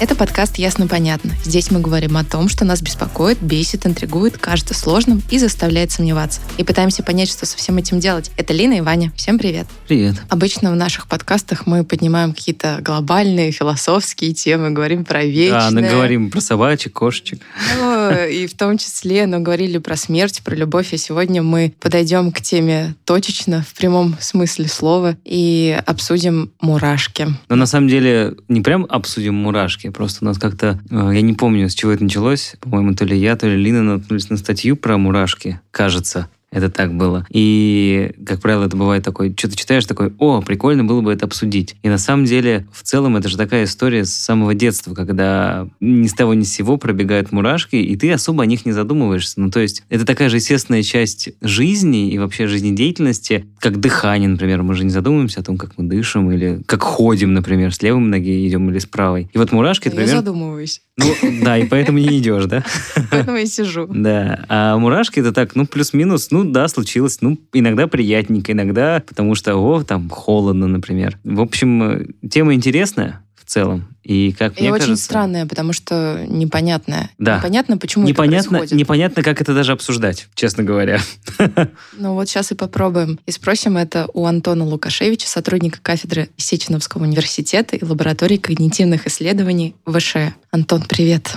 Это подкаст «Ясно-понятно». Здесь мы говорим о том, что нас беспокоит, бесит, интригует, кажется сложным и заставляет сомневаться. И пытаемся понять, что со всем этим делать. Это Лина и Ваня. Всем привет. Привет. Обычно в наших подкастах мы поднимаем какие-то глобальные философские темы, говорим про вечное. Да, мы говорим про собачек, кошечек. Ну, и в том числе, но говорили про смерть, про любовь. И сегодня мы подойдем к теме точечно, в прямом смысле слова, и обсудим мурашки. Но на самом деле не прям обсудим мурашки, просто у нас как-то, э, я не помню, с чего это началось, по-моему, то ли я, то ли Лина наткнулись на статью про мурашки, кажется. Это так было. И, как правило, это бывает такой, что-то читаешь, такой, о, прикольно было бы это обсудить. И на самом деле, в целом, это же такая история с самого детства, когда ни с того ни с сего пробегают мурашки, и ты особо о них не задумываешься. Ну, то есть, это такая же естественная часть жизни и вообще жизнедеятельности, как дыхание, например. Мы же не задумываемся о том, как мы дышим, или как ходим, например, с левой ноги идем или с правой. И вот мурашки, это Я задумываюсь, Ну, да, и поэтому не идешь, да? поэтому я сижу. Да, а мурашки это так, ну, плюс-минус, ну, да, случилось, ну, иногда приятненько, иногда потому что, о, там, холодно, например. В общем, э, тема интересная целом, и, как И мне очень кажется... странная, потому что непонятная. Да. Непонятно, почему Непонятно, это происходит. непонятно, как это даже обсуждать, честно говоря. Ну вот сейчас и попробуем. И спросим это у Антона Лукашевича, сотрудника кафедры Сеченовского университета и лаборатории когнитивных исследований ВШЭ. Антон, привет.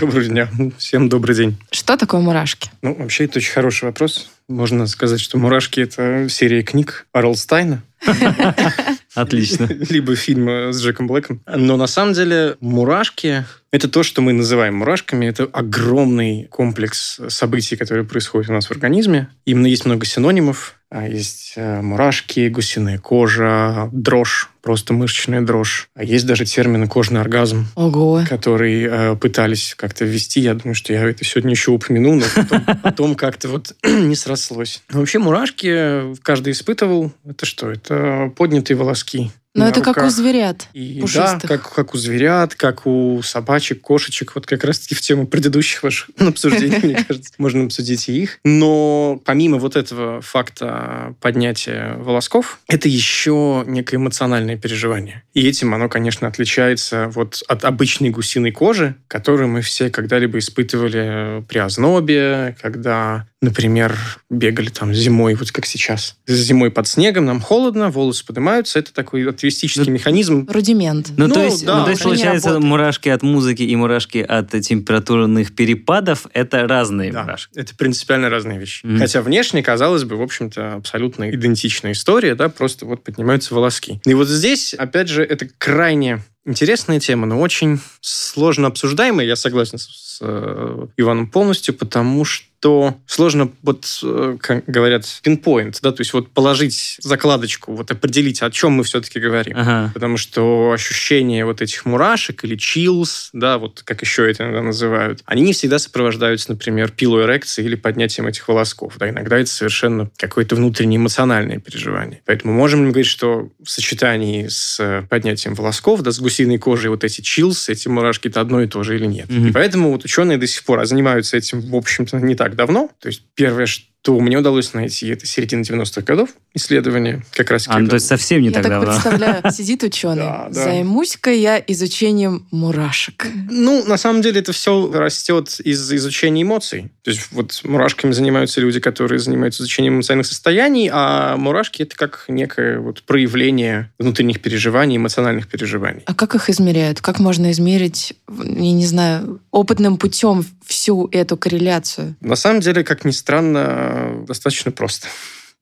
Доброго дня. Всем добрый день. Что такое мурашки? Ну, вообще, это очень хороший вопрос. Можно сказать, что «Мурашки» — это серия книг Орлстайна, Отлично. либо фильм э, с Джеком Блэком. Но на самом деле «Мурашки» — это то, что мы называем мурашками. Это огромный комплекс событий, которые происходят у нас в организме. Именно есть много синонимов. А Есть э, мурашки, гусиная кожа, дрожь, просто мышечная дрожь. А есть даже термин «кожный оргазм». Ого. который э, пытались как-то ввести. Я думаю, что я это сегодня еще упомяну, но потом, потом как-то вот не срослось. Но вообще мурашки каждый испытывал. Это что? Это поднятые волоски. Но на это как у руках. зверят. И пушистых. да, как, как у зверят, как у собачек, кошечек. Вот как раз-таки в тему предыдущих ваших обсуждений, мне кажется, можно обсудить и их. Но помимо вот этого факта поднятия волосков, это еще некое эмоциональное переживание. И этим оно, конечно, отличается вот от обычной гусиной кожи, которую мы все когда-либо испытывали при ознобе, когда например, бегали там зимой, вот как сейчас. Зимой под снегом, нам холодно, волосы поднимаются. Это такой атвистический Ну, механизм. Рудимент. Ну, Ну, то есть, да, ну, то есть получается, работает. мурашки от музыки и мурашки от температурных перепадов — это разные Да, мурашки. это принципиально разные вещи. Мгм. Хотя внешне, казалось бы, в общем-то, абсолютно идентичная история, да, просто вот поднимаются волоски. И вот здесь, опять же, это крайне интересная тема, но очень сложно обсуждаемая, я согласен с, с, э, Иваном полностью, потому что сложно, вот, э, как говорят, пинпоинт, да, то есть вот положить закладочку, вот определить, о чем мы все-таки говорим. Ага. Потому что ощущение вот этих мурашек или chills, да, вот как еще это иногда называют, они не всегда сопровождаются, например, пилоэрекцией или поднятием этих волосков. Да, иногда это совершенно какое-то внутреннее эмоциональное переживание. Поэтому можем ли говорить, что в сочетании с э, поднятием волосков, да, с гусиной кожей вот эти chills, эти мурашки, это одно и то же или нет? Мгм. И поэтому вот ученые до сих пор а занимаются этим, в общем-то, не так давно. То есть первое, что мне удалось найти, это середина 90-х годов исследования. Как раз А, ну, то есть совсем не Я так так давно. представляю, сидит ученый. Да, да. Займусь-ка я изучением мурашек. Ну, на самом деле это все растет из изучения эмоций. То есть вот мурашками занимаются люди, которые занимаются изучением эмоциональных состояний, а мурашки это как некое вот проявление внутренних переживаний, эмоциональных переживаний. А как их измеряют? Как можно измерить, я не знаю, опытным путем всю эту корреляцию? На самом деле, как ни странно, достаточно просто.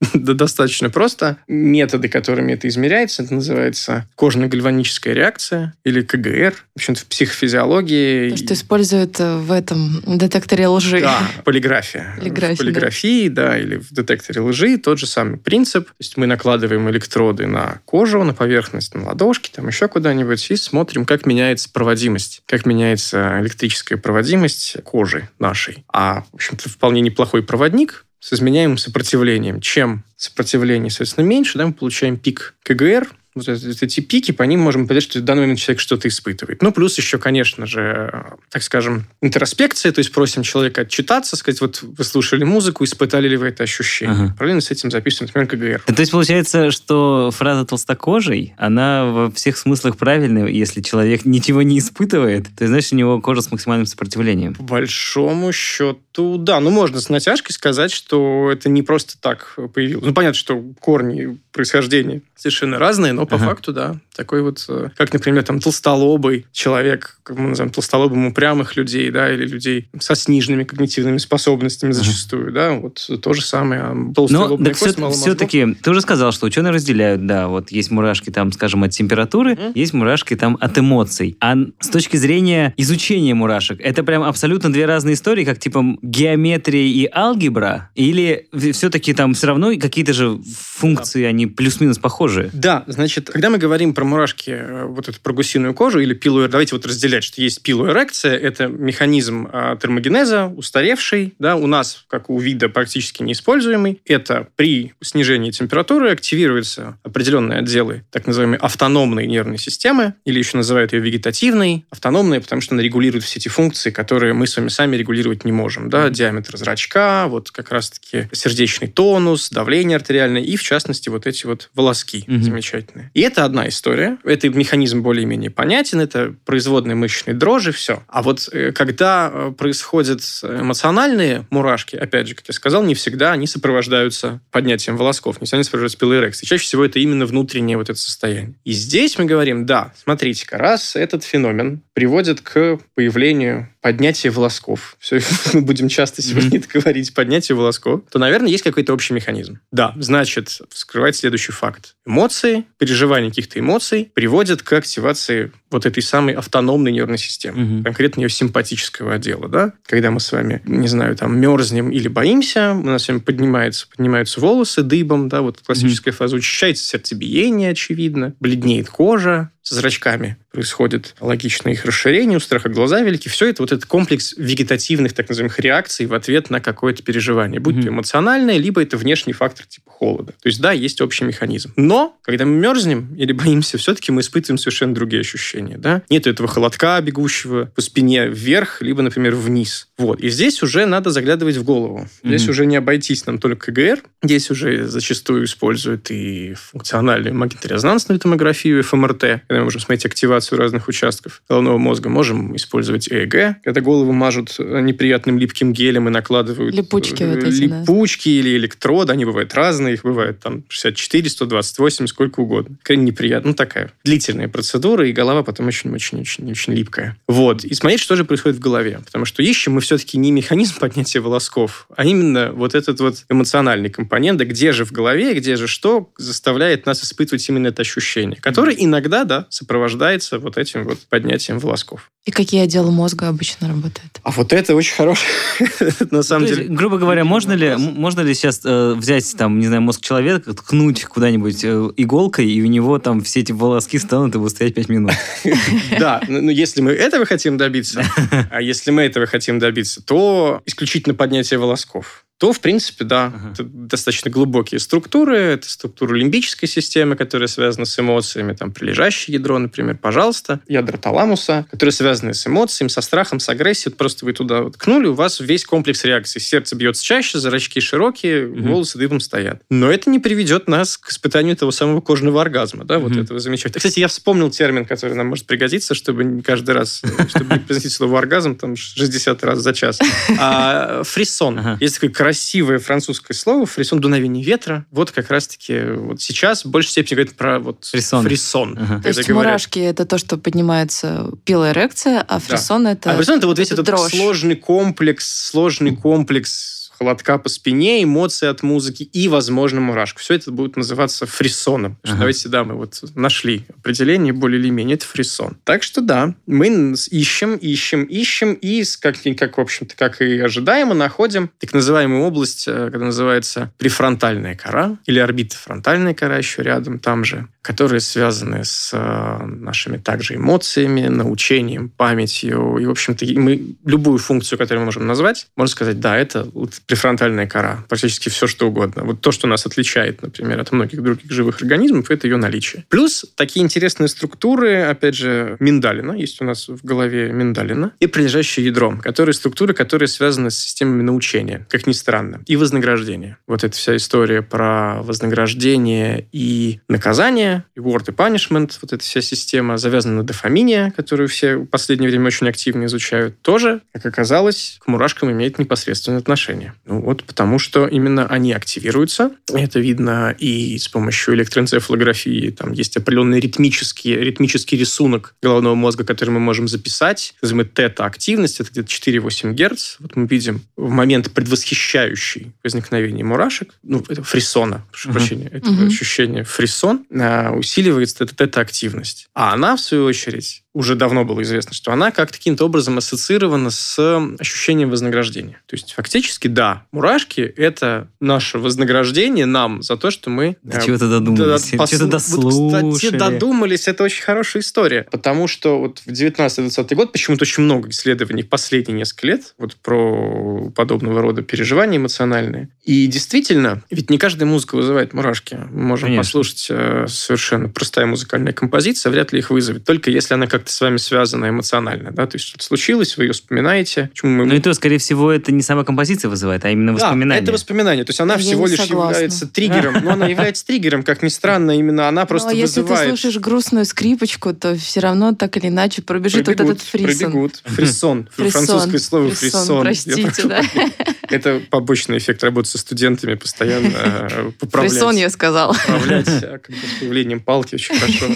Да, достаточно просто. Методы, которыми это измеряется, это называется кожно-гальваническая реакция или КГР. В общем-то, в психофизиологии... То, что используют э, в этом детекторе лжи. Да, полиграфия. Полиграфия, в полиграфии, да. или в детекторе лжи тот же самый принцип. То есть мы накладываем электроды на кожу, на поверхность, на ладошки, там еще куда-нибудь, и смотрим, как меняется проводимость, как меняется электрическая проводимость кожи нашей. А, в общем-то, вполне неплохой проводник с изменяемым сопротивлением. Чем сопротивление, соответственно, меньше, да, мы получаем пик КГР, вот эти пики, по ним можем понять, что в данный момент человек что-то испытывает. Ну, плюс еще, конечно же, так скажем, интерспекция, то есть просим человека отчитаться, сказать, вот вы слушали музыку, испытали ли вы это ощущение. Ага. Параллельно с этим записываем, например, КГР. То есть получается, что фраза толстокожий, она во всех смыслах правильная, если человек ничего не испытывает, то значит у него кожа с максимальным сопротивлением. По большому счету, да. Ну, можно с натяжкой сказать, что это не просто так появилось. Ну, понятно, что корни происхождения совершенно разные, но по Ага. факту, да. Такой вот, э, как, например, там, толстолобый человек, как мы называем, толстолобым упрямых людей, да, или людей со сниженными когнитивными способностями зачастую, да, вот то же самое. Толстый Но кость, мозгов. все-таки, ты уже сказал, что ученые разделяют, да, вот есть мурашки там, скажем, от температуры, Мгм. есть мурашки там от эмоций. А с точки зрения изучения мурашек, это прям абсолютно две разные истории, как типа геометрия и алгебра, или все-таки там все равно какие-то же функции, они плюс-минус похожи? Да, значит, когда мы говорим про мурашки, э, вот эту про гусиную кожу или пилу, давайте вот разделять, что есть пилоэрекция, это механизм а, термогенеза, устаревший, да, у нас, как у вида, практически неиспользуемый. Это при снижении температуры активируются определенные отделы так называемой автономной нервной системы, или еще называют ее вегетативной, автономной, потому что она регулирует все эти функции, которые мы с вами сами регулировать не можем, да, диаметр зрачка, вот как раз-таки сердечный тонус, давление артериальное и, в частности, вот эти вот волоски Мгм. замечательные. И это одна история. Это механизм более-менее понятен, это производные мышечной дрожи, все. А вот э, когда э, происходят эмоциональные мурашки, опять же, как я сказал, не всегда они сопровождаются поднятием волосков, не всегда они сопровождаются пилоэрекцией. Чаще всего это именно внутреннее вот это состояние. И здесь мы говорим, да, смотрите-ка, раз этот феномен приводит к появлению поднятия волосков, все, мы будем часто сегодня это говорить, поднятие волосков, то, наверное, есть какой-то общий механизм. Да, значит, вскрывать следующий факт. Эмоции, переживание каких-то эмоций приводят к активации вот этой самой автономной нервной системы, Мгм. конкретно ее симпатического отдела, да? Когда мы с вами, не знаю, там, мерзнем или боимся, у нас с вами поднимается, поднимаются волосы дыбом, да, вот классическая фаза, учащается сердцебиение, очевидно, бледнеет кожа, со зрачками происходит логичное их расширение, у страха глаза велики. Все это вот этот комплекс вегетативных, так называемых, реакций в ответ на какое-то переживание. Будь то Мгм. эмоциональное, либо это внешний фактор типа холода. То есть, да, есть общий механизм. Но, когда мы мерзнем или боимся, все-таки мы испытываем совершенно другие ощущения. Да? Нет этого холодка, бегущего по спине вверх, либо, например, вниз. Вот. И здесь уже надо заглядывать в голову. Здесь Мгм. уже не обойтись нам только КГР. Здесь уже зачастую используют и функциональную магниторезонансную томографию, ФМРТ, когда мы можем смотреть активацию разных участков головного мозга. Можем использовать ЭЭГ, когда голову мажут э, неприятным липким гелем и накладывают Липучки э, вот эти, да. липучки или электроды. Они бывают разные, их бывает там 64, 128, сколько угодно. Крайне неприятно. Ну, такая длительная процедура, и голова потом очень-очень-очень-очень липкая. Вот. И смотреть, что же происходит в голове. Потому что ищем мы все-таки не механизм поднятия волосков, а именно вот этот вот эмоциональный компонент, да где же в голове, где же что заставляет нас испытывать именно это ощущение, которое иногда, да, сопровождается вот этим вот поднятием волосков. И какие отделы мозга обычно работают? А вот это очень хороший, на самом То есть, деле. грубо говоря, можно ли, можно ли сейчас э, взять, там, не знаю, мозг человека, ткнуть куда-нибудь э, иголкой, и у него там все эти волоски станут и будут стоять 5 минут? Да, но но если мы этого хотим добиться, а если мы этого хотим добиться, то исключительно поднятие волосков то, в принципе, да, Ага. это достаточно глубокие структуры. Это структура лимбической системы, которая связана с эмоциями. Там прилежащее ядро, например, пожалуйста. Ядра таламуса, которые связаны с эмоциями, со страхом, с агрессией. Вот просто вы туда вот ткнули, у вас весь комплекс реакций. Сердце бьется чаще, зрачки широкие, Мгм. волосы дыбом стоят. Но это не приведет нас к испытанию того самого кожного оргазма, да, вот Мгм. этого замечательного. Кстати, я вспомнил термин, который нам может пригодиться, чтобы не каждый раз, э, чтобы не произносить слово оргазм там 60 раз за час. А, фрисон. Ага. Есть такое красивое французское слово, фрисон дуновение ветра. Вот как раз-таки вот сейчас в большей степени говорят про вот Фрисон. фрисон. Ага. То есть говорят- мурашки это то, что поднимается пилоэрекция, а фрисон это... А фрисон это вот весь это этот дрожь. сложный комплекс, сложный комплекс холодка по спине, эмоции от музыки и, возможно, мурашку. Все это будет называться фрисоном. Ага. Давайте, да, мы вот нашли определение более или менее. Это фрисон. Так что, да, мы ищем, ищем, ищем и, как, как в общем-то, как и ожидаемо, находим так называемую область, э, которая называется префронтальная кора или орбитофронтальная кора еще рядом, там же. Которые связаны с э, нашими также эмоциями, научением, памятью. И, в общем-то, мы любую функцию, которую мы можем назвать, можно сказать, да, это префронтальная кора. Практически все, что угодно. Вот то, что нас отличает, например, от многих других живых организмов, это ее наличие. Плюс такие интересные структуры, опять же, миндалина. Есть у нас в голове миндалина. И прилежащее ядро, которые структуры, которые связаны с системами научения, как ни странно. И вознаграждение. Вот эта вся история про вознаграждение и наказание, reward и punishment, вот эта вся система завязана на дофамине, которую все в последнее время очень активно изучают, тоже, как оказалось, к мурашкам имеет непосредственное отношение. Ну вот потому, что именно они активируются. Это видно и с помощью электроэнцефалографии. Там есть определенный ритмический, ритмический рисунок головного мозга, который мы можем записать. Называемый тета-активность. Это где-то 4-8 Гц. Вот мы видим в момент предвосхищающий возникновение мурашек, ну, это фрисона, прошу прощения, это ощущение фрисон, а, усиливается эта тета-активность. А она, в свою очередь, уже давно было известно, что она как каким-то образом ассоциирована с ощущением вознаграждения. То есть фактически, да, мурашки — это наше вознаграждение нам за то, что мы... Э, чего-то додумались, да, чего-то дослушали. Вот, кстати, додумались, это очень хорошая история, потому что вот в 19-20 год почему-то очень много исследований последние несколько лет вот про подобного рода переживания эмоциональные. И действительно, ведь не каждая музыка вызывает мурашки. Мы можем Конечно. послушать э, совершенно простая музыкальная композиция, вряд ли их вызовет, только если она как как-то с вами связано эмоционально, да, то есть что-то случилось, вы ее вспоминаете. Почему мы... Ну и то, скорее всего, это не сама композиция вызывает, а именно воспоминание. Да, это воспоминание, то есть она Я всего лишь согласна. является триггером, но она является триггером, как ни странно, именно она просто но вызывает... если ты слушаешь грустную скрипочку, то все равно так или иначе пробежит вот этот фрисон. Пробегут, фрисон, французское слово фрисон. Простите, да. Это побочный эффект работы со студентами, постоянно э, поправлять. Фрисон, я сказал. Поправлять э, с появлением палки очень хорошо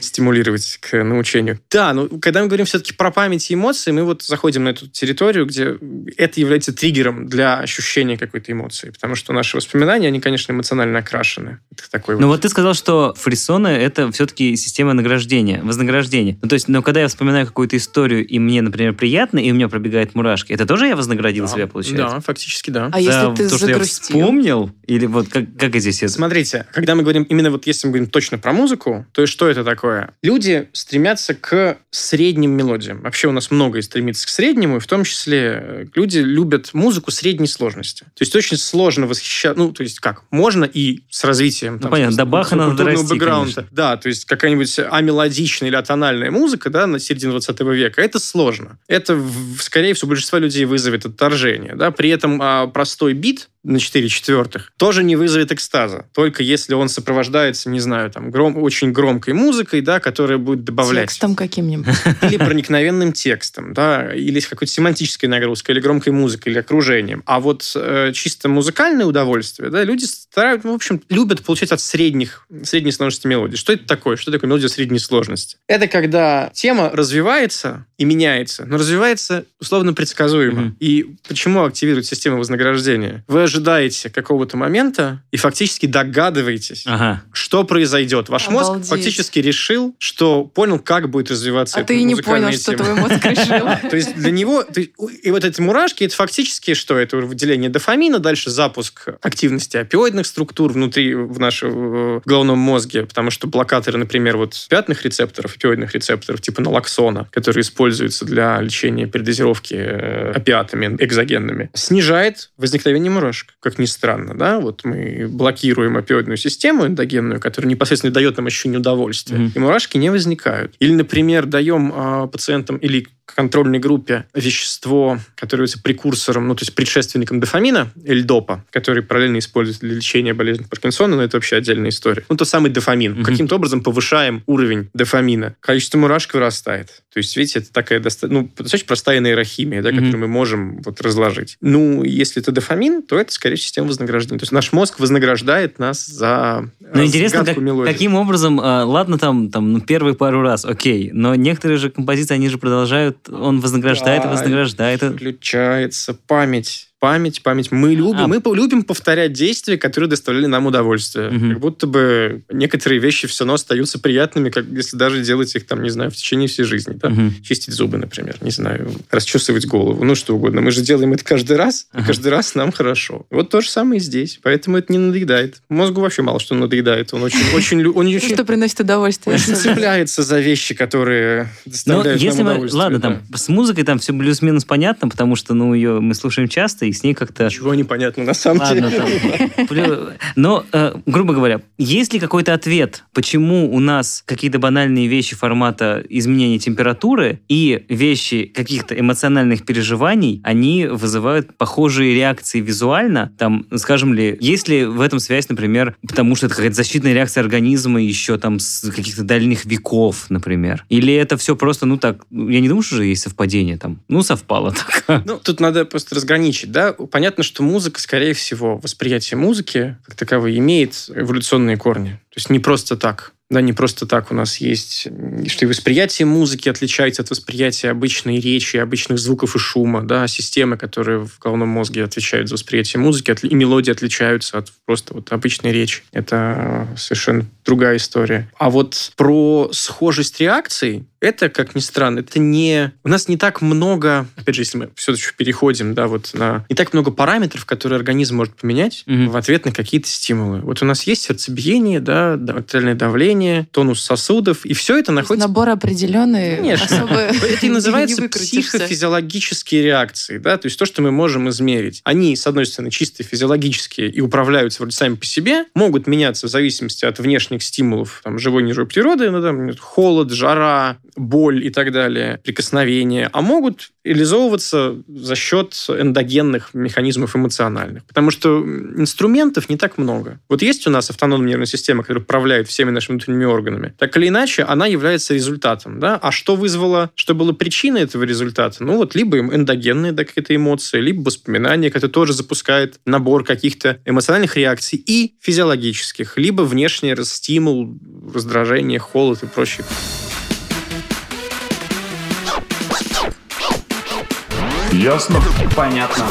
стимулировать к научению. Да, ну, когда мы говорим все-таки про память и эмоции, мы вот заходим на эту территорию, где это является триггером для ощущения какой-то эмоции. Потому что наши воспоминания, они, конечно, эмоционально окрашены. Это такой ну вот. вот ты сказал, что фрисоны — это все-таки система награждения, вознаграждения. Ну, то есть, но когда я вспоминаю какую-то историю, и мне, например, приятно, и у меня пробегает мурашки, это тоже я вознаградил да. себя, получается? Да, фактически да. А если ты то, что я вспомнил? Или вот как, как здесь это? Смотрите, когда мы говорим, именно вот если мы говорим точно про музыку, то есть что это такое? Люди стремятся к средним мелодиям. Вообще у нас многое стремится к среднему, и в том числе э, люди любят музыку средней сложности. То есть очень сложно восхищаться, ну, то есть как, можно и с развитием. Ну, там, понятно, до Баха надо расти, бэкграунда. Конечно. Да, то есть какая-нибудь амелодичная или атональная музыка, да, на середине 20 века, это сложно. Это, скорее всего, большинство людей вызовет отторжение, да, при этом а, простой бит, на 4 четвертых, тоже не вызовет экстаза. Только если он сопровождается, не знаю, там, гром, очень громкой музыкой, да, которая будет добавлять. Текстом каким-нибудь. Или проникновенным текстом, да, или с какой-то семантической нагрузкой, или громкой музыкой, или окружением. А вот э, чисто музыкальное удовольствие, да, люди стараются, в общем, любят получать от средних, средней сложности мелодии. Что это такое? Что такое мелодия средней сложности? Это когда тема развивается и меняется, но развивается условно предсказуемо. Mm-hmm. И почему активирует система вознаграждения? Вы ожидаете какого-то момента и фактически догадываетесь, ага. что произойдет. Ваш Обалдеть. мозг фактически решил, что понял, как будет развиваться а эта ты не понял, тема. что твой мозг решил. То есть для него... И вот эти мурашки, это фактически что? Это выделение дофамина, дальше запуск активности опиоидных структур внутри в нашем головном мозге, потому что блокаторы, например, вот пятных рецепторов, опиоидных рецепторов, типа налоксона, которые используются для лечения передозировки э, опиатами экзогенными, снижает возникновение мурашек немножко, как ни странно, да, вот мы блокируем опиоидную систему эндогенную, которая непосредственно дает нам ощущение удовольствия, mm-hmm. и мурашки не возникают. Или, например, даем э, пациентам или контрольной группе вещество, которое является прекурсором, ну, то есть предшественником дофамина, эльдопа, который параллельно используется для лечения болезни Паркинсона, но это вообще отдельная история. Ну, тот самый дофамин. Mm-hmm. Каким-то образом повышаем уровень дофамина. Количество мурашек вырастает. То есть, видите, это такая доста... ну, достаточно простая нейрохимия, да, mm-hmm. которую мы можем вот разложить. Ну, если это дофамин, то это, скорее, система вознаграждения. То есть наш мозг вознаграждает нас за Ну, интересно, как, каким образом, э, ладно, там, там, ну, первые пару раз, окей, но некоторые же композиции, они же продолжают он вознаграждает да, и вознаграждает. Включается память Память, память. Мы любим, А. мы любим повторять действия, которые доставляли нам удовольствие. Мгм. Как будто бы некоторые вещи все равно остаются приятными, как если даже делать их, там, не знаю, в течение всей жизни. да. Мгм. Чистить зубы, например, не знаю, расчесывать голову, ну что угодно. Мы же делаем это каждый раз, и Ага. каждый раз нам хорошо. Вот то же самое и здесь. Поэтому это не надоедает. Мозгу вообще мало что надоедает. Он очень, очень, он очень, что приносит удовольствие. очень цепляется за вещи, которые доставляют если нам мы, удовольствие. ладно, да. там с музыкой там все плюс-минус понятно, потому что, ну, ее мы слушаем часто, и с ней как-то... Ничего не понятно на самом Ладно, деле. Но, э, грубо говоря, есть ли какой-то ответ, почему у нас какие-то банальные вещи формата изменения температуры и вещи каких-то эмоциональных переживаний, они вызывают похожие реакции визуально? Там, скажем ли, есть ли в этом связь, например, потому что это какая-то защитная реакция организма еще там с каких-то дальних веков, например? Или это все просто, ну так, я не думаю, что же есть совпадение там. Ну, совпало так. Ну, тут надо просто разграничить, да. Понятно, что музыка, скорее всего, восприятие музыки как таковой имеет эволюционные корни. То есть не просто так. Да, не просто так у нас есть, что и восприятие музыки отличается от восприятия обычной речи, обычных звуков и шума, да, системы, которые в головном мозге отвечают за восприятие музыки, и мелодии отличаются от просто вот обычной речи. Это э, совершенно другая история. А вот про схожесть реакций, это, как ни странно, это не... У нас не так много, опять же, если мы все-таки переходим, да, вот на... Не так много параметров, которые организм может поменять Мгм. в ответ на какие-то стимулы. Вот у нас есть сердцебиение, да, артериальное давление, тонус сосудов, и все это находится... Набор определенный. Конечно. Особо Это и называется психофизиологические реакции, да, то есть то, что мы можем измерить. Они, с одной стороны, чисто физиологические и управляются вроде сами по себе, могут меняться в зависимости от внешних стимулов там, живой неживой природы, ну, там, холод, жара, боль и так далее, прикосновения, а могут реализовываться за счет эндогенных механизмов эмоциональных. Потому что инструментов не так много. Вот есть у нас автономная нервная система, которая управляет всеми нашими внутренними органами. Так или иначе, она является результатом. Да? А что вызвало, что было причиной этого результата? Ну вот либо эндогенные да, какие-то эмоции, либо воспоминания, которые тоже запускает набор каких-то эмоциональных реакций и физиологических, либо внешний стимул, раздражение, холод и прочее. Ясно? Понятно.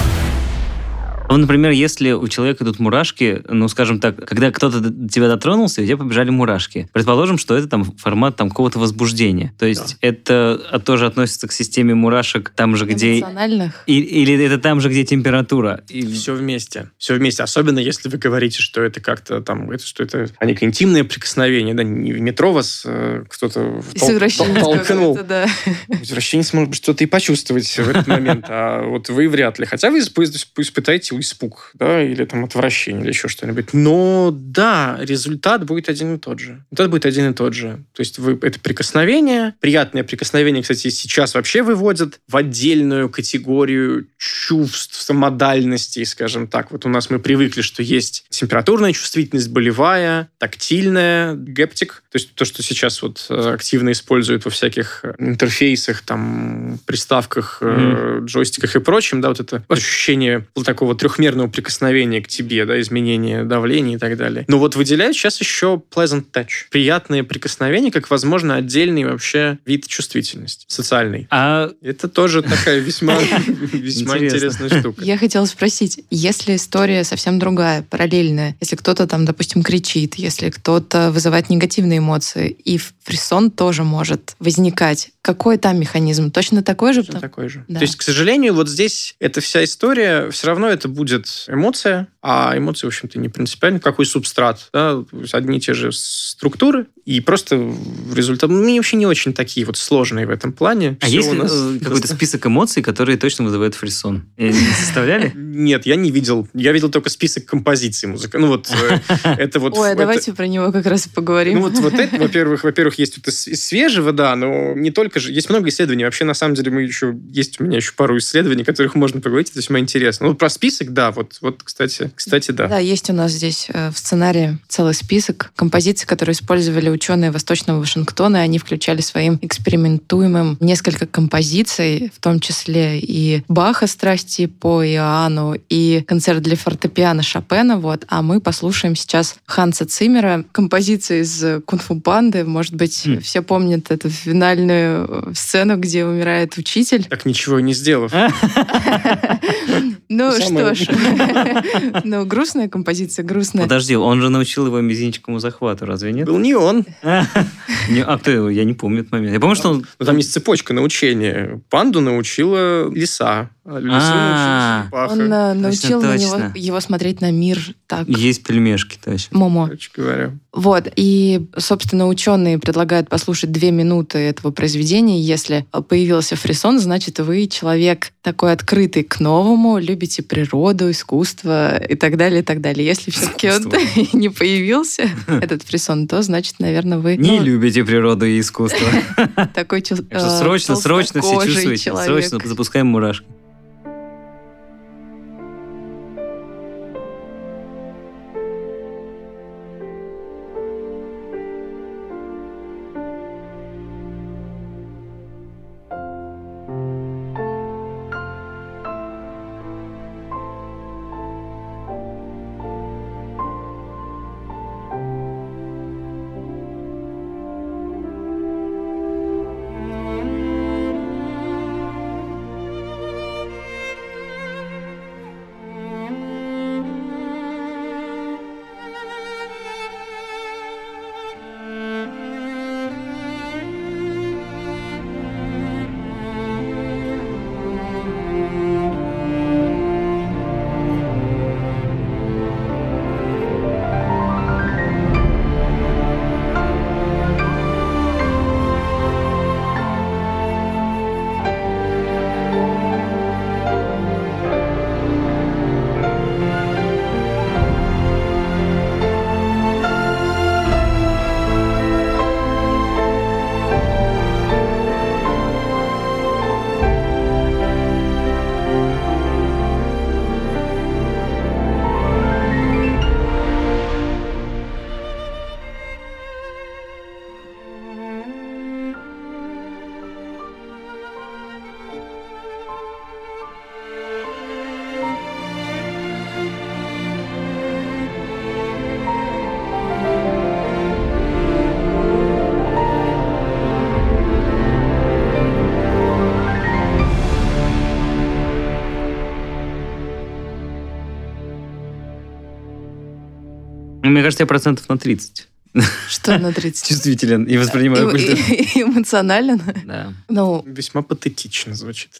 Вот, например, если у человека идут мурашки, ну, скажем так, когда кто-то до тебя дотронулся, и у тебя побежали мурашки. Предположим, что это там формат там какого-то возбуждения. То есть это а, тоже относится к системе мурашек там же, где... Эмоциональных. И- или это там же, где температура. И- Все вместе. Все вместе. Особенно, если вы говорите, что это как-то там, это, что это а, некое интимное прикосновение, да, не в метро вас э, кто-то тол- тол- толкнул. да. Извращенец может быть что-то и почувствовать в этот момент, а вот вы вряд ли. Хотя вы исп- испытаете испуг, да, или там отвращение, или еще что-нибудь. Но да, результат будет один и тот же. Результат будет один и тот же. То есть вы, это прикосновение, приятное прикосновение, кстати, сейчас вообще выводят в отдельную категорию чувств, модальностей, скажем так. Вот у нас мы привыкли, что есть температурная чувствительность, болевая, тактильная, гептик. То есть то, что сейчас вот э, активно используют во всяких э, интерфейсах, там, приставках, э, джойстиках и прочем, да, вот это ощущение такого трехмерного прикосновения к тебе, да, изменение давления и так далее. Но вот выделяют сейчас еще pleasant touch. Приятное прикосновение, как, возможно, отдельный вообще вид чувствительности, социальный. А Это тоже такая весьма, весьма интересная штука. Я хотела спросить, если история совсем другая, параллельная, если кто-то там, допустим, кричит, если кто-то вызывает негативные эмоции, и фрисон тоже может возникать, какой там механизм? Точно такой же? Точно такой же. Да. То есть, к сожалению, вот здесь эта вся история, все равно это будет эмоция, а эмоции, в общем-то, не принципиально. Какой субстрат? Да? Одни и те же структуры, и просто в результате... Ну, они вообще не очень такие вот сложные в этом плане. А Всё есть у нас э, какой-то просто- список эмоций, которые точно вызывают фрисон? Э, Не составляли? Нет, я не видел. Я видел только список композиций музыки. Ну вот э, это вот... Ой, а давайте про него как раз и поговорим. Ну вот, это, во-первых, во-первых, есть вот из свежего, да, но не только же. Есть много исследований. Вообще, на самом деле, мы еще есть у меня еще пару исследований, о которых можно поговорить. Это весьма интересно. Ну, про список, да, вот, вот, кстати, кстати, да. Да, есть у нас здесь э, в сценарии целый список композиций, которые использовали ученые Восточного Вашингтона, и они включали своим экспериментуемым несколько композиций, в том числе и Баха «Страсти по Иоанну», и концерт для фортепиано Шопена, вот. А мы послушаем сейчас Ханса Циммера, композиции из «Кунг-фу панды». Может быть, Хм. все помнят эту финальную сцену, где умирает учитель. Так ничего и не сделав. Ну Самое- что ж, ну грустная композиция, грустная. Подожди, он же научил его мизинчиковому захвату, разве нет? Был не он. Не, А кто его? Я не помню этот момент. Я помню, что он... Но там есть цепочка научения. Панду научила лиса. А лису А. Он э, научил на него, точно. его смотреть на мир так. Есть пельмешки, точно. Момо. Короче говоря. Вот, и, собственно, ученые предлагают послушать две минуты этого произведения. Если появился фриссон, значит, вы человек такой открытый к новому, любите природу, искусство и так далее, и так далее. Если все-таки он не появился, этот фрисон, то, значит, наверное, вы Не ну, любите природу и искусство. такой что э, срочно, срочно все человек. Срочно запускаем мурашки. Мне кажется, я процентов на 30 Что на 30? чувствителен и воспринимаю Эмо- культуру. э- Эмоционально? Да. Ну, Весьма патетично звучит.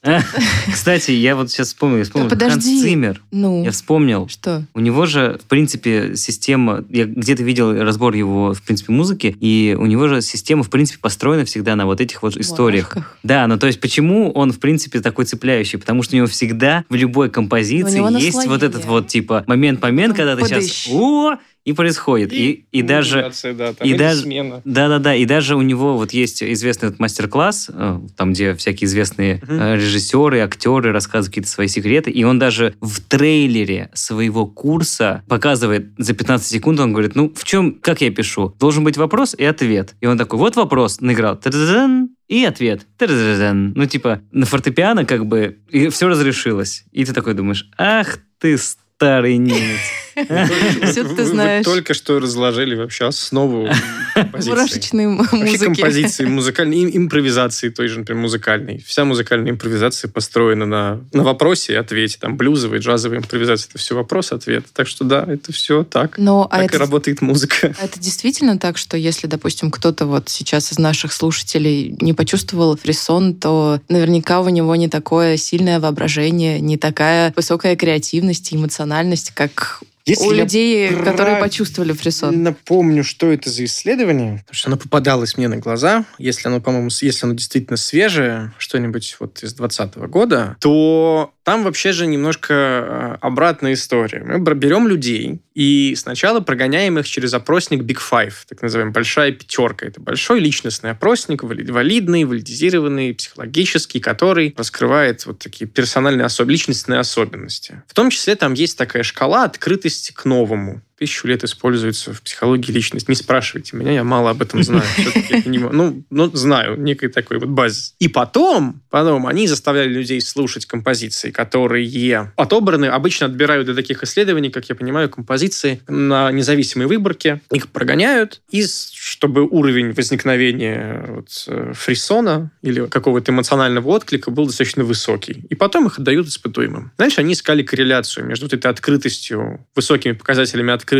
Кстати, я вот сейчас вспомнил, я вспомнил, Да Ханс подожди. Циммер. ну, Я вспомнил, что? У него же, в принципе, система... Я где-то видел разбор его, в принципе, музыки, и у него же система, в принципе, построена всегда на вот этих вот историях. Мурашках. Да, ну то есть почему он, в принципе, такой цепляющий? Потому что у него всегда в любой композиции есть вот наслоение. этот вот, типа, момент-момент, когда ты сейчас... подыщ. О! И происходит. И, и даже... модуляция, да, там, и даже- смена. Да-да-да, и даже у него вот есть известный вот мастер-класс, э, там, где всякие известные э, режиссеры, актеры рассказывают какие-то свои секреты, и он даже в трейлере своего курса показывает за 15 секунд, он говорит, ну, в чем, как я пишу? Должен быть вопрос и ответ. И он такой, вот вопрос, наиграл, и ответ. Та-да-да-дан. Ну, типа, на фортепиано как бы, и все разрешилось. И ты такой думаешь, ах ты старый немец. Вы- ты знаешь. только что разложили вообще основу композиции. Мурашечные м- Вообще музыки. композиции, музыкальной им- импровизации той же, например, музыкальной. Вся музыкальная импровизация построена на, на вопросе и ответе. Там блюзовая, джазовая импровизация. Это все вопрос-ответ. Так что да, это все так. Но а так и это, работает музыка. а это действительно так, что если, допустим, кто-то вот сейчас из наших слушателей не почувствовал фрисон, то наверняка у него не такое сильное воображение, не такая высокая креативность и эмоциональность, как Если у людей, которые прав- почувствовали фрисон. Напомню, что это за исследование, потому что оно попадалось мне на глаза. Если оно, по-моему, если оно действительно свежее, что-нибудь вот из 2020 года, то там вообще же немножко э, обратная история. Мы берем людей и сначала прогоняем их через опросник Big Five, так называемый большая пятерка. Это большой личностный опросник, вали- валидный, валидизированный, психологический, который раскрывает вот такие персональные особенности, личностные особенности. В том числе там есть такая шкала открытости к новому. Тысячу лет используется в психологии личности. Не спрашивайте меня, я мало об этом знаю. Ну, ну, знаю, некой такой вот базис. И потом, потом они заставляли людей слушать композиции, которые отобраны, обычно отбирают для таких исследований, как я понимаю, композиции на независимой выборке, их прогоняют, и чтобы уровень возникновения вот, э, фрисона или какого-то эмоционального отклика был достаточно высокий. И потом их отдают испытуемым. Знаешь, они искали корреляцию между вот этой открытостью, высокими показателями открытости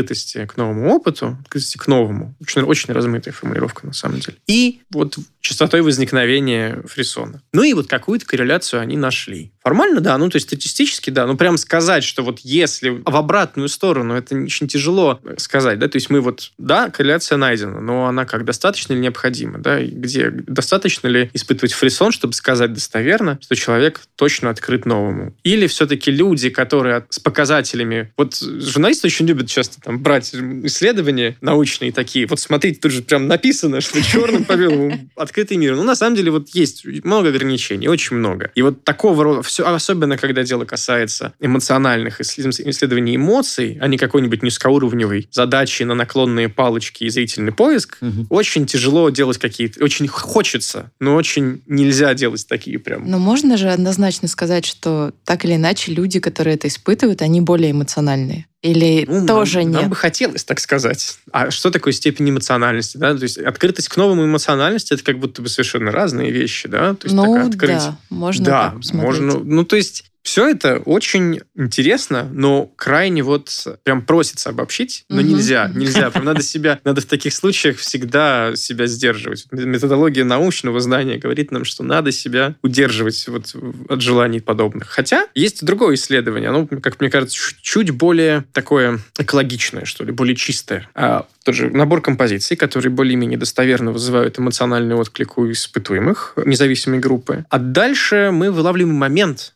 к новому опыту, открытости к новому. Очень, очень размытая формулировка на самом деле. И вот частотой возникновения фрисона. Ну и вот какую-то корреляцию они нашли. Формально, да, ну то есть статистически, да, ну прям сказать, что вот если в обратную сторону, это очень тяжело сказать, да, то есть мы вот, да, корреляция найдена, но она как достаточно или необходима, да, и где достаточно ли испытывать фрисон, чтобы сказать достоверно, что человек точно открыт новому. Или все-таки люди, которые с показателями, вот журналисты очень любят часто там брать исследования научные такие, вот смотрите, тут же прям написано, что черным по белому открытый мир. Ну, на самом деле, вот есть много ограничений, очень много. И вот такого рода все, особенно когда дело касается эмоциональных исследований эмоций, а не какой-нибудь низкоуровневой задачи на наклонные палочки и зрительный поиск, угу. очень тяжело делать какие-то... Очень хочется, но очень нельзя делать такие прям. Но можно же однозначно сказать, что так или иначе люди, которые это испытывают, они более эмоциональные. Или ну, тоже нам, нет? Нам бы хотелось так сказать. А что такое степень эмоциональности? Да? То есть открытость к новому эмоциональности это как будто бы совершенно разные вещи, да? То есть ну, такая открытость. да, можно да, так посмотреть. можно. Ну, то есть все это очень интересно, но крайне вот прям просится обобщить, но угу. нельзя, нельзя. Прям надо себя, надо в таких случаях всегда себя сдерживать. Методология научного знания говорит нам, что надо себя удерживать вот от желаний подобных. Хотя есть другое исследование, оно, как мне кажется, чуть более такое экологичное, что ли, более чистое. А тот же набор композиций, которые более-менее достоверно вызывают эмоциональный отклик у испытуемых независимой группы. А дальше мы вылавливаем момент,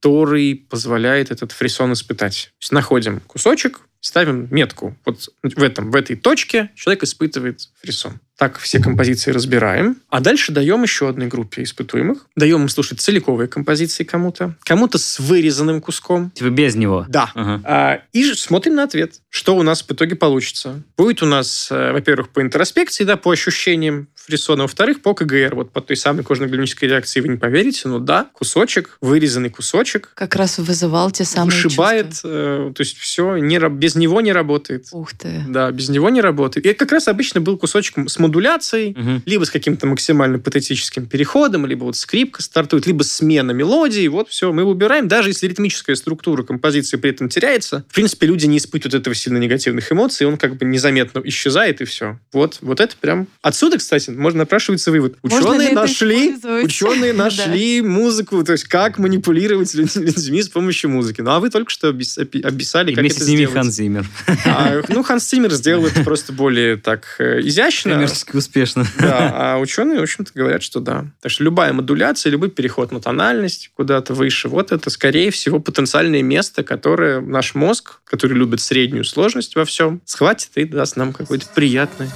который позволяет этот фрисон испытать. То есть находим кусочек, ставим метку. Вот в, этом, в этой точке человек испытывает фрисон. Так все композиции разбираем. А дальше даем еще одной группе испытуемых. Даем им слушать целиковые композиции кому-то. Кому-то с вырезанным куском. Типа без него? Да. Ага. А, и смотрим на ответ. Что у нас в итоге получится. Будет у нас, э, во-первых, по интроспекции, да, по ощущениям фрисона. Во-вторых, по КГР. Вот по той самой кожно-глинической реакции вы не поверите, но да, кусочек, вырезанный кусочек. Как раз вызывал те самые Вышибает, э, то есть все, не, без него не работает. Ух ты. Да, без него не работает. И это как раз обычно был кусочек с модуляцией, угу. либо с каким-то максимально патетическим переходом, либо вот скрипка стартует, либо смена мелодии. Вот все, мы убираем. Даже если ритмическая структура композиции при этом теряется, в принципе, люди не испытывают этого сильно негативных эмоций, он как бы незаметно исчезает, и все. Вот, вот это прям... Отсюда, кстати, можно напрашивается вывод. Ученые нашли, ученые нашли музыку, то есть как манипулировать людьми с помощью музыки. Ну, а вы только что описали, как это сделать. Ханс Зиммер. А, ну, Ханс Зиммер сделал это просто более так э, изящно. Коммерчески успешно. Да, а ученые, в общем-то, говорят, что да. Так что любая модуляция, любой переход на тональность куда-то выше, вот это, скорее всего, потенциальное место, которое наш мозг, который любит среднюю сложность во всем, схватит и даст нам какое-то приятное.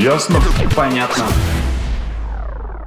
Ясно? Понятно.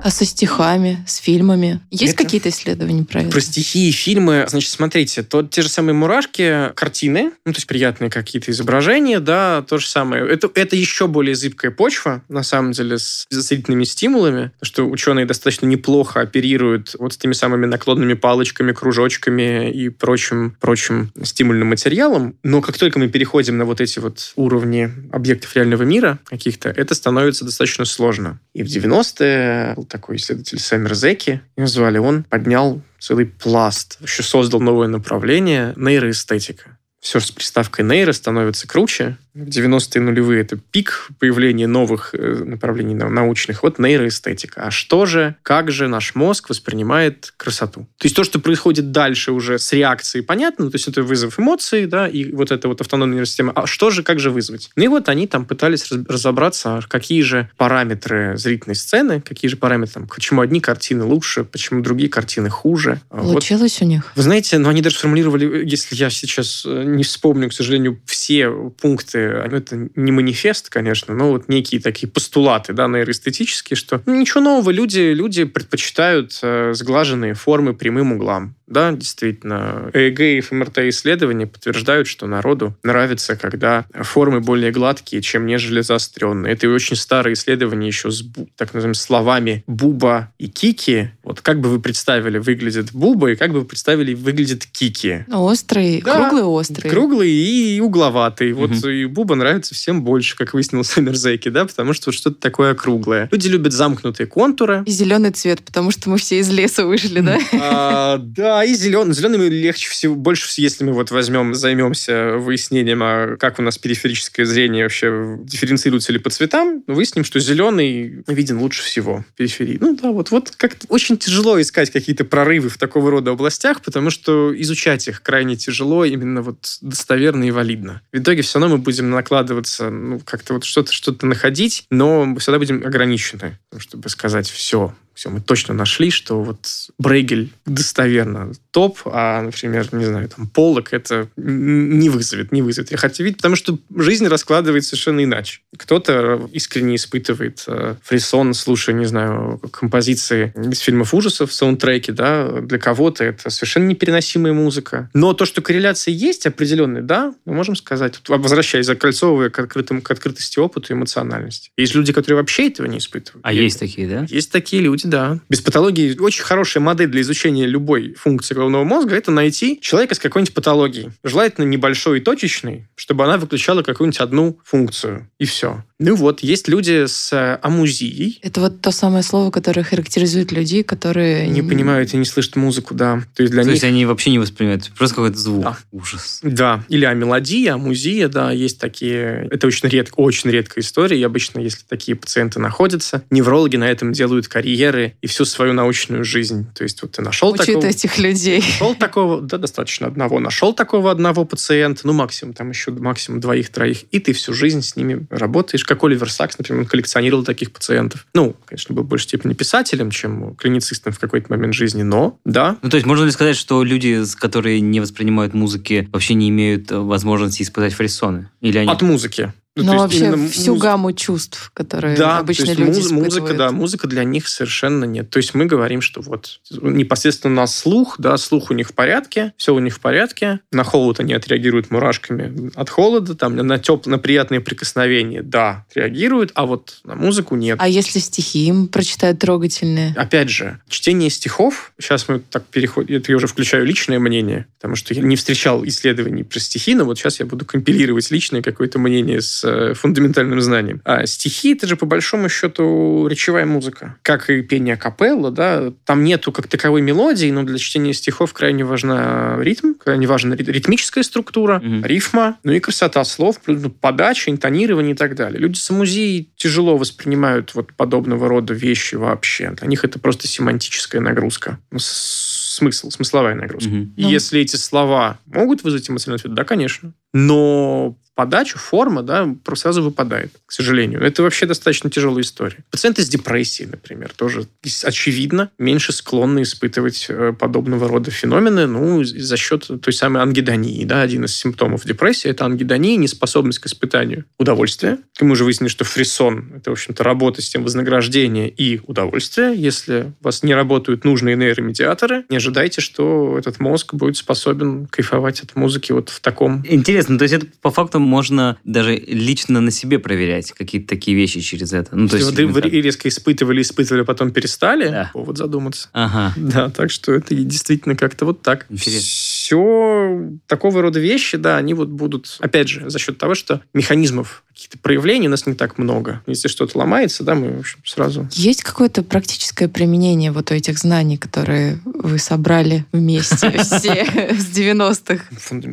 А со стихами, с фильмами? Есть это... какие-то исследования про это? Про стихи и фильмы. Значит, смотрите, то те же самые мурашки, картины, ну, то есть приятные какие-то изображения, да, то же самое. Это, это еще более зыбкая почва, на самом деле, с зрительными стимулами, что ученые достаточно неплохо оперируют вот с теми самыми наклонными палочками, кружочками и прочим, прочим стимульным материалом. Но как только мы переходим на вот эти вот уровни объектов реального мира каких-то, это становится достаточно сложно. И в 90-е такой исследователь Сэмер Зеки, его звали, он поднял целый пласт, еще создал новое направление нейроэстетика. Все с приставкой нейро становится круче, в 90-е нулевые это пик появления новых э, направлений научных. Вот нейроэстетика. А что же, как же наш мозг воспринимает красоту? То есть то, что происходит дальше уже с реакцией, понятно, то есть это вызов эмоций, да, и вот эта вот автономная система. А что же, как же вызвать? Ну и вот они там пытались разобраться, какие же параметры зрительной сцены, какие же параметры, там, почему одни картины лучше, почему другие картины хуже. Получилось вот. у них? Вы знаете, ну они даже сформулировали, если я сейчас э, не вспомню, к сожалению, все пункты ну, это не манифест, конечно, но вот некие такие постулаты, да, нейроэстетические, что ну, ничего нового, люди, люди предпочитают э, сглаженные формы прямым углам Да, действительно. ЭЭГ и ФМРТ-исследования подтверждают, что народу нравится, когда формы более гладкие, чем нежели заостренные. Это очень старое исследование еще с так называемыми словами буба и кики. Вот как бы вы представили, выглядит буба, и как бы вы представили, выглядит кики. Острый, да, круглый острый. Круглый и угловатый. Вот угу. и буба нравится всем больше, как выяснилось в да, потому что вот что-то такое округлое. Люди любят замкнутые контуры. И зеленый цвет, потому что мы все из леса вышли, да? А, и зеленый. Зеленый легче всего, больше, если мы вот возьмем, займемся выяснением, а как у нас периферическое зрение вообще дифференцируется ли по цветам, выясним, что зеленый виден лучше всего в периферии. Ну да, вот, вот как-то очень тяжело искать какие-то прорывы в такого рода областях, потому что изучать их крайне тяжело, именно вот достоверно и валидно. В итоге все равно мы будем накладываться, ну, как-то вот что-то что-то находить, но всегда будем ограничены, чтобы сказать все, все, мы точно нашли, что вот Брейгель достоверно топ, а, например, не знаю, там, Полок это не вызовет, не вызовет. Я хочу видеть, потому что жизнь раскладывается совершенно иначе. Кто-то искренне испытывает э, фрисон, слушая, не знаю, композиции из фильмов ужасов, саундтреки, да, для кого-то это совершенно непереносимая музыка. Но то, что корреляция есть определенная, да, мы можем сказать, возвращаясь, закольцовывая к, открытым, к открытости опыта и эмоциональности. Есть люди, которые вообще этого не испытывают. А есть такие, да? Есть такие люди, сути, да. Без патологии очень хорошая модель для изучения любой функции головного мозга – это найти человека с какой-нибудь патологией. Желательно небольшой и точечной, чтобы она выключала какую-нибудь одну функцию. И все. Ну вот, есть люди с э, амузией. Это вот то самое слово, которое характеризует людей, которые... Не понимают и не слышат музыку, да. То есть для то них... есть они вообще не воспринимают, просто какой-то звук. Да. Ужас. Да. Или амелодия, амузия, да, есть такие... Это очень редко, очень редкая история. И обычно, если такие пациенты находятся, неврологи на этом делают карьеры и всю свою научную жизнь. То есть вот ты нашел Учит такого... этих людей. Нашел такого, да, достаточно одного. Нашел такого одного пациента, ну, максимум, там еще максимум двоих-троих, и ты всю жизнь с ними работаешь как Оливер Сакс, например, он коллекционировал таких пациентов. Ну, конечно, был в большей степени писателем, чем клиницистом в какой-то момент жизни, но да. Ну, то есть можно ли сказать, что люди, которые не воспринимают музыки, вообще не имеют возможности испытать фрисоны? Или они... От музыки. Ну, ну вообще всю муз... гамму чувств, которые да, обычно люди муз... музыка, да, музыка для них совершенно нет. То есть мы говорим, что вот непосредственно на слух, да, слух у них в порядке, все у них в порядке, на холод они отреагируют мурашками от холода, там на теп... на приятные прикосновения, да, реагируют, а вот на музыку нет. А если стихи им прочитают трогательные? Опять же, чтение стихов, сейчас мы так переходим, это я уже включаю личное мнение, потому что я не встречал исследований про стихи, но вот сейчас я буду компилировать личное какое-то мнение с Э, фундаментальным знанием. А стихи — это же, по большому счету, речевая музыка. Как и пение капелла, да, там нету как таковой мелодии, но для чтения стихов крайне важна ритм, крайне важна ритмическая структура, mm рифма, ну и красота слов, ну, подача, интонирование и так далее. Люди с музеей тяжело воспринимают вот подобного рода вещи вообще. Для них это просто семантическая нагрузка ну, смысл, смысловая нагрузка. Угу. И ну. если эти слова могут вызвать эмоциональный ответ, да, конечно. Но подача, форма, да, сразу выпадает, к сожалению. Это вообще достаточно тяжелая история. Пациенты с депрессией, например, тоже очевидно меньше склонны испытывать э, подобного рода феномены, ну, за счет той самой ангидонии, да, один из симптомов депрессии – это ангидония, неспособность к испытанию удовольствия. И мы уже выяснили, что фрисон – это, в общем-то, работа с тем вознаграждения и удовольствия. Если у вас не работают нужные нейромедиаторы, не ожидайте, что этот мозг будет способен кайфовать от музыки вот в таком... Интересно, то есть это по факту можно даже лично на себе проверять какие-то такие вещи через это. Ну, то есть, вы резко испытывали, испытывали, потом перестали, да. повод задуматься. Ага. Да, так что это действительно как-то вот так. Интересно. Все такого рода вещи, да, они вот будут, опять же, за счет того, что механизмов каких-то проявлений у нас не так много. Если что-то ломается, да, мы, в общем, сразу... Есть какое-то практическое применение вот этих знаний, которые вы собрали вместе все с 90-х?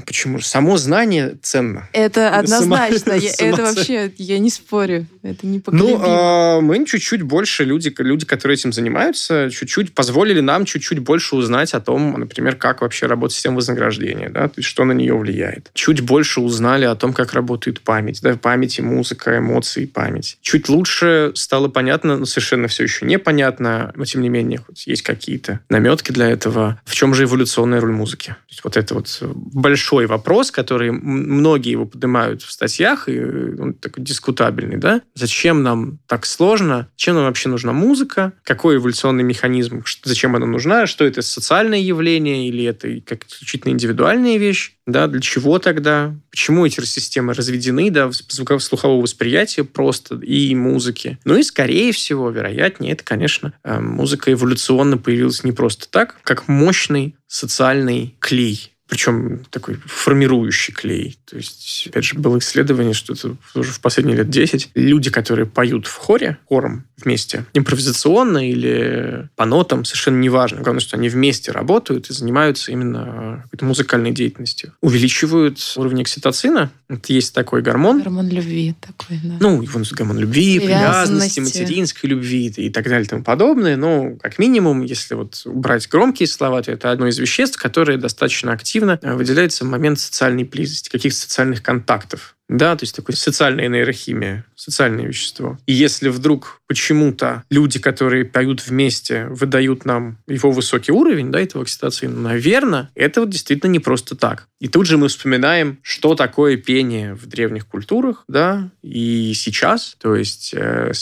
Почему? Само знание ценно. Это однозначно. Это вообще, я не спорю. Это не Ну, а, мы чуть-чуть больше, люди, люди, которые этим занимаются, чуть-чуть позволили нам чуть-чуть больше узнать о том, например, как вообще работает система вознаграждения, да, что на нее влияет. Чуть больше узнали о том, как работает память. Да, память памяти, музыка, эмоции, память. Чуть лучше стало понятно, но совершенно все еще непонятно, но тем не менее хоть есть какие-то наметки для этого. В чем же эволюционная роль музыки? То есть вот это вот большой вопрос, который многие его поднимают в статьях, и он такой дискутабельный, да? Зачем нам так сложно? Чем нам вообще нужна музыка? Какой эволюционный механизм? Зачем она нужна? Что это социальное явление или это как исключительно индивидуальная вещь? Да, для чего тогда? Почему эти системы разведены, да, слухового восприятия просто и музыки? Ну и, скорее всего, вероятнее, это, конечно, э, музыка эволюционно появилась не просто так, как мощный социальный клей причем такой формирующий клей. То есть, опять же, было исследование, что это уже в последние лет 10. Люди, которые поют в хоре, хором вместе, импровизационно или по нотам, совершенно неважно. Главное, что они вместе работают и занимаются именно какой-то музыкальной деятельностью. Увеличивают уровень окситоцина. Это есть такой гормон. Гормон любви такой, да. Ну, его гормон любви, привязанности, материнской любви и так далее и тому подобное. Но, как минимум, если вот убрать громкие слова, то это одно из веществ, которое достаточно активно активно э, выделяется момент социальной близости, каких-то социальных контактов. Да, то есть такой социальная нейрохимия, социальное вещество. И если вдруг почему-то люди, которые поют вместе, выдают нам его высокий уровень, да, этого окситоцина, наверное, это вот действительно не просто так. И тут же мы вспоминаем, что такое пение в древних культурах, да, и сейчас, то есть э,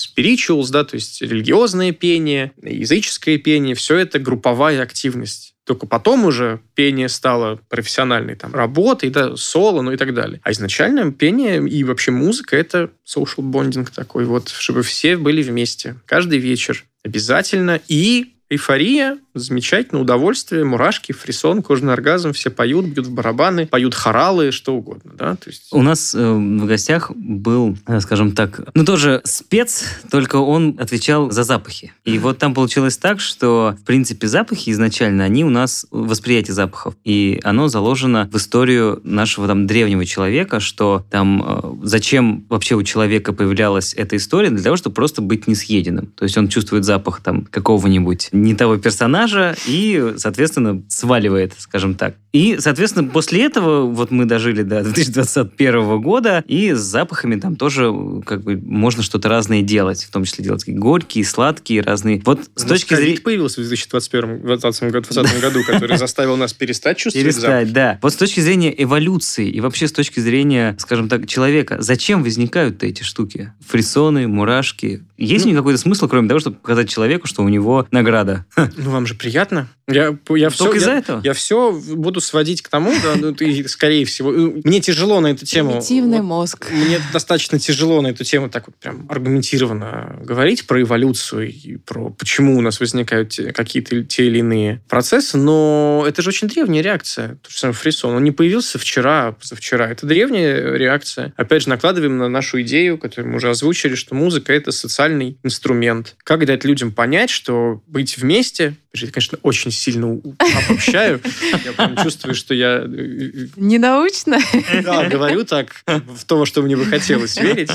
да, то есть религиозное пение, языческое пение, все это групповая активность только потом уже пение стало профессиональной там, работой, да, соло, ну и так далее. А изначально пение и вообще музыка — это social bonding такой вот, чтобы все были вместе. Каждый вечер обязательно. И эйфория, замечательно, удовольствие, мурашки, фрисон, кожный оргазм, все поют, бьют в барабаны, поют хоралы, что угодно, да, то есть... У нас э, в гостях был, э, скажем так, ну тоже спец, только он отвечал за запахи. И вот там получилось так, что, в принципе, запахи изначально, они у нас, восприятие запахов, и оно заложено в историю нашего там древнего человека, что там э, зачем вообще у человека появлялась эта история, для того, чтобы просто быть несъеденным. То есть он чувствует запах там какого-нибудь не того персонажа и, соответственно, сваливает, скажем так. И, соответственно, после этого вот мы дожили до 2021 года, и с запахами там тоже как бы можно что-то разное делать, в том числе делать горькие, сладкие, разные. Вот с ну, точки зрения... появился в 2021 2020 году, который заставил нас перестать чувствовать Перестать, да. Вот с точки зрения эволюции и вообще с точки зрения, скажем так, человека, зачем возникают эти штуки? Фрисоны, мурашки. Есть ну, них какой-то смысл, кроме того, чтобы показать человеку, что у него награда? Ну, вам же приятно. Я, я все, из-за я, этого? Я все буду сводить к тому, да, ну, и, скорее всего, ну, мне тяжело на эту тему. Примитивный мозг. Мне достаточно тяжело на эту тему так вот прям аргументированно говорить про эволюцию и про почему у нас возникают какие-то те или иные процессы, но это же очень древняя реакция. Тот же самый фрисон, он не появился вчера, позавчера. Это древняя реакция. Опять же, накладываем на нашу идею, которую мы уже озвучили, что музыка — это социальный инструмент. Как дать людям понять, что быть вместе я, конечно, очень сильно обобщаю. Я прям чувствую, что я... Э, э, Ненаучно? Да, говорю так, в то, во что мне бы хотелось верить.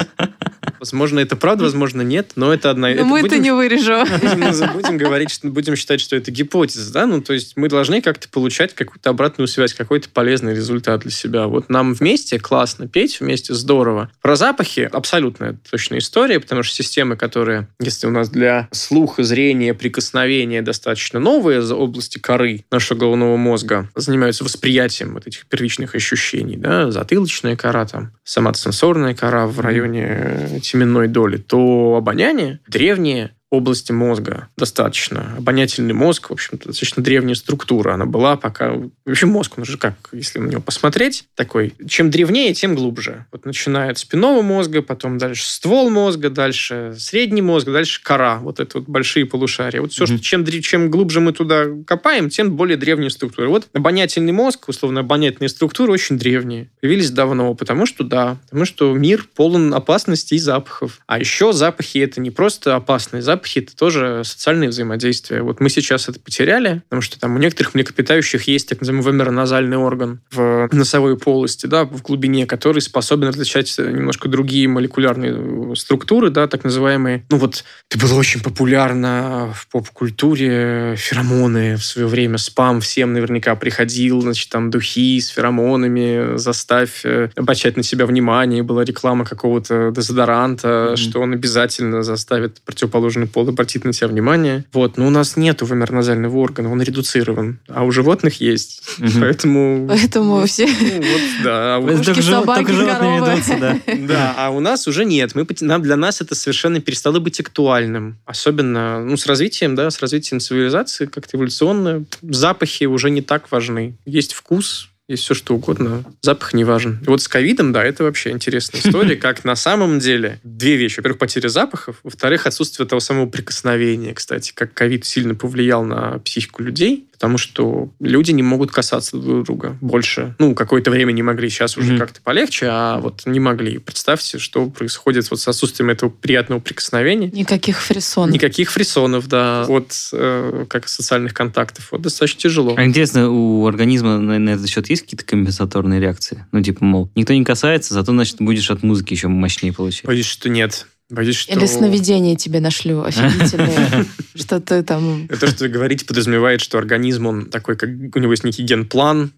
Возможно, это правда, возможно, нет, но это одна... Но мы это не вырежем. Будем говорить, что будем считать, что это гипотеза, да? Ну, то есть мы должны как-то получать какую-то обратную связь, какой-то полезный результат для себя. Вот нам вместе классно петь, вместе здорово. Про запахи абсолютно точная история, потому что системы, которые, если у нас для слуха, зрения, прикосновения достаточно новые за области коры нашего головного мозга, занимаются восприятием вот этих первичных ощущений, да, затылочная кора, там, соматосенсорная кора в районе семенной доли, то обоняние древнее области мозга достаточно. Обонятельный мозг, в общем-то, достаточно древняя структура. Она была пока... Вообще мозг, он же как, если на него посмотреть, такой, чем древнее, тем глубже. Вот начиная от спинного мозга, потом дальше ствол мозга, дальше средний мозг, дальше кора. Вот это вот большие полушария. Вот все, mm-hmm. что чем, чем глубже мы туда копаем, тем более древняя структура. Вот обонятельный мозг, условно, обонятельные структуры очень древние. Появились давно, потому что, да, потому что мир полон опасностей и запахов. А еще запахи — это не просто опасные запахи, это тоже социальное взаимодействие. Вот мы сейчас это потеряли, потому что там у некоторых млекопитающих есть так называемый вомероназальный орган в носовой полости, да, в глубине, который способен различать немножко другие молекулярные структуры, да, так называемые. Ну вот, это было очень популярно в поп-культуре, феромоны в свое время, спам всем наверняка приходил, значит, там духи с феромонами, заставь э, обращать на себя внимание, была реклама какого-то дезодоранта, mm-hmm. что он обязательно заставит противоположный пол обратить на себя внимание. Вот, но у нас нет вомероназального органа, он редуцирован, а у животных есть, mm-hmm. поэтому... Поэтому все... Ну, вот, да. Кошки, собаки, коровы. да. Да, а у нас уже нет. Мы, нам, для нас это совершенно перестало быть актуальным. Особенно ну, с развитием, да, с развитием цивилизации, как-то эволюционно. Запахи уже не так важны. Есть вкус, есть все что угодно. Запах не важен. И вот с ковидом, да, это вообще интересная история, как на самом деле две вещи. Во-первых, потеря запахов, во-вторых, отсутствие того самого прикосновения, кстати, как ковид сильно повлиял на психику людей потому что люди не могут касаться друг друга больше. Ну, какое-то время не могли, сейчас уже mm-hmm. как-то полегче, а вот не могли. Представьте, что происходит вот с отсутствием этого приятного прикосновения. Никаких фрисонов. Никаких фрисонов, да. Вот э, как социальных контактов. Вот достаточно тяжело. А интересно, у организма на, на этот счет есть какие-то компенсаторные реакции? Ну, типа, мол, никто не касается, зато, значит, будешь от музыки еще мощнее получать. Боюсь, что нет. Боюсь, что... Или сновидение тебе нашлю офигительное, что ты там... Это, что вы говорите, подразумевает, что организм, он такой, как у него есть некий генплан.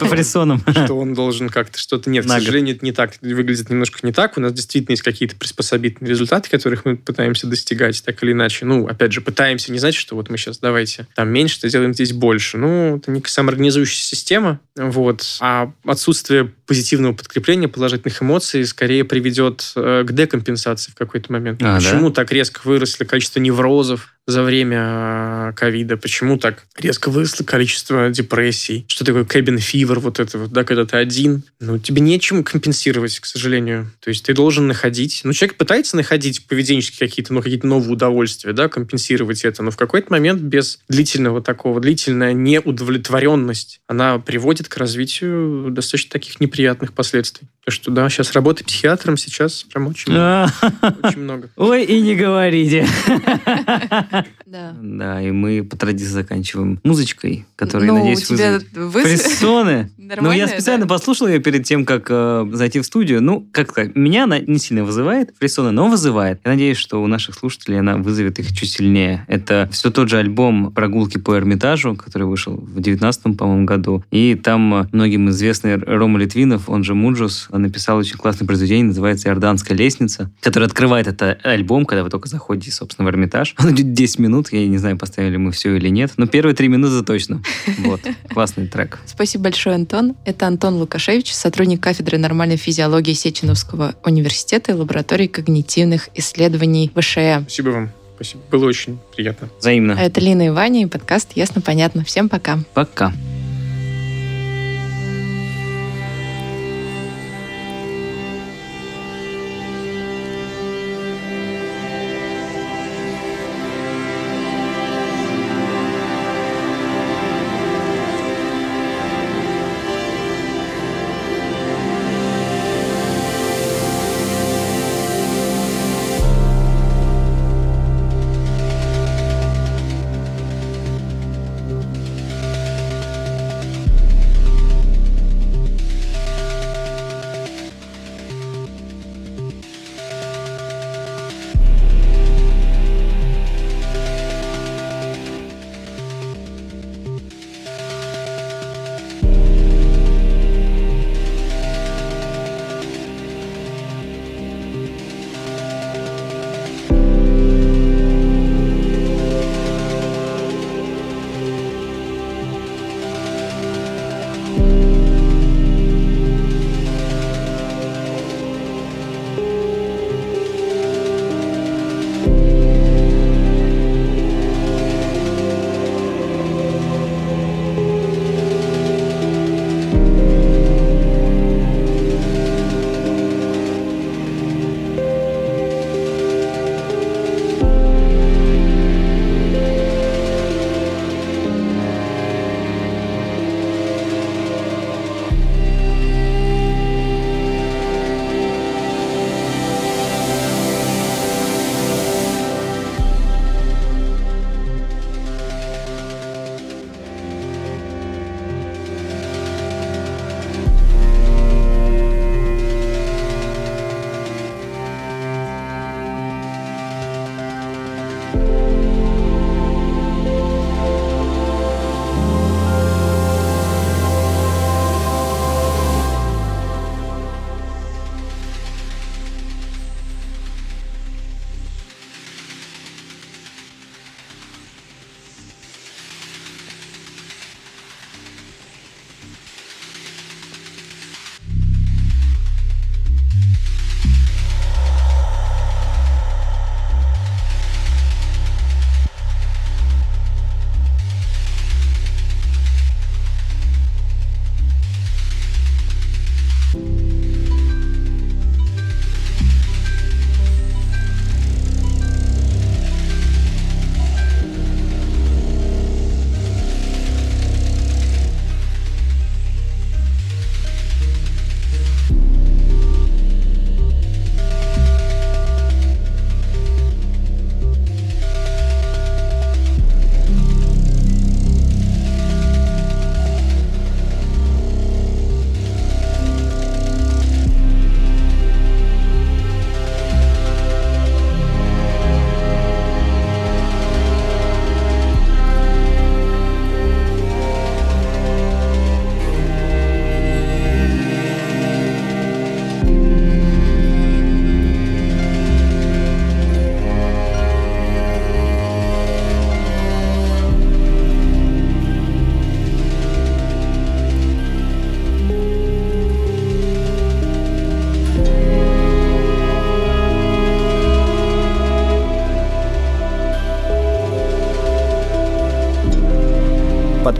По фрисонам. Что он должен как-то что-то... Нет, к сожалению, это не так. Выглядит немножко не так. У нас действительно есть какие-то приспособительные результаты, которых мы пытаемся достигать так или иначе. Ну, опять же, пытаемся не значит, что вот мы сейчас давайте там меньше, то сделаем здесь больше. Ну, это не самоорганизующаяся система. Вот. А отсутствие позитивного подкрепления, положительных эмоций скорее приведет э, к декомпенсации в какой-то момент. А, Почему да? так резко выросли количество неврозов за время э, ковида? Почему так резко выросло количество депрессий? Что такое cabin fever, вот это вот, да, когда ты один? Ну, тебе нечем компенсировать, к сожалению. То есть ты должен находить... Ну, человек пытается находить поведенческие какие-то, ну, какие-то новые удовольствия, да, компенсировать это, но в какой-то момент без длительного такого, длительная неудовлетворенность, она приводит к развитию достаточно таких неприятных последствий. Что да, сейчас работы психиатром сейчас прям очень много. Очень много. Ой, и не говорите. Да. Да, и мы по традиции заканчиваем музычкой, которая, ну, надеюсь, вызовет фриссоны. Ну, я специально послушал ее перед тем, как э, зайти в студию. Ну, как-то меня она не сильно вызывает, фриссоны, но вызывает. Я надеюсь, что у наших слушателей она вызовет их чуть сильнее. Это все тот же альбом «Прогулки по Эрмитажу», который вышел в 19 по-моему, году. И там многим известный Рома Литвинов, он же Mujuice, написал очень классное произведение, называется «Иорданская лестница», которое открывает этот альбом, когда вы только заходите, собственно, в Эрмитаж. Он идет 10 минут, я не знаю, поставили мы все или нет, но первые три минуты точно. Вот, классный трек. Спасибо большое, Антон. Это Антон Лукашевич, сотрудник кафедры нормальной физиологии Сеченовского университета и лаборатории когнитивных исследований ВШЭ. Спасибо вам. Спасибо. Было очень приятно. Взаимно. А это Лина и Ваня и подкаст «Ясно-понятно». Всем пока. Пока.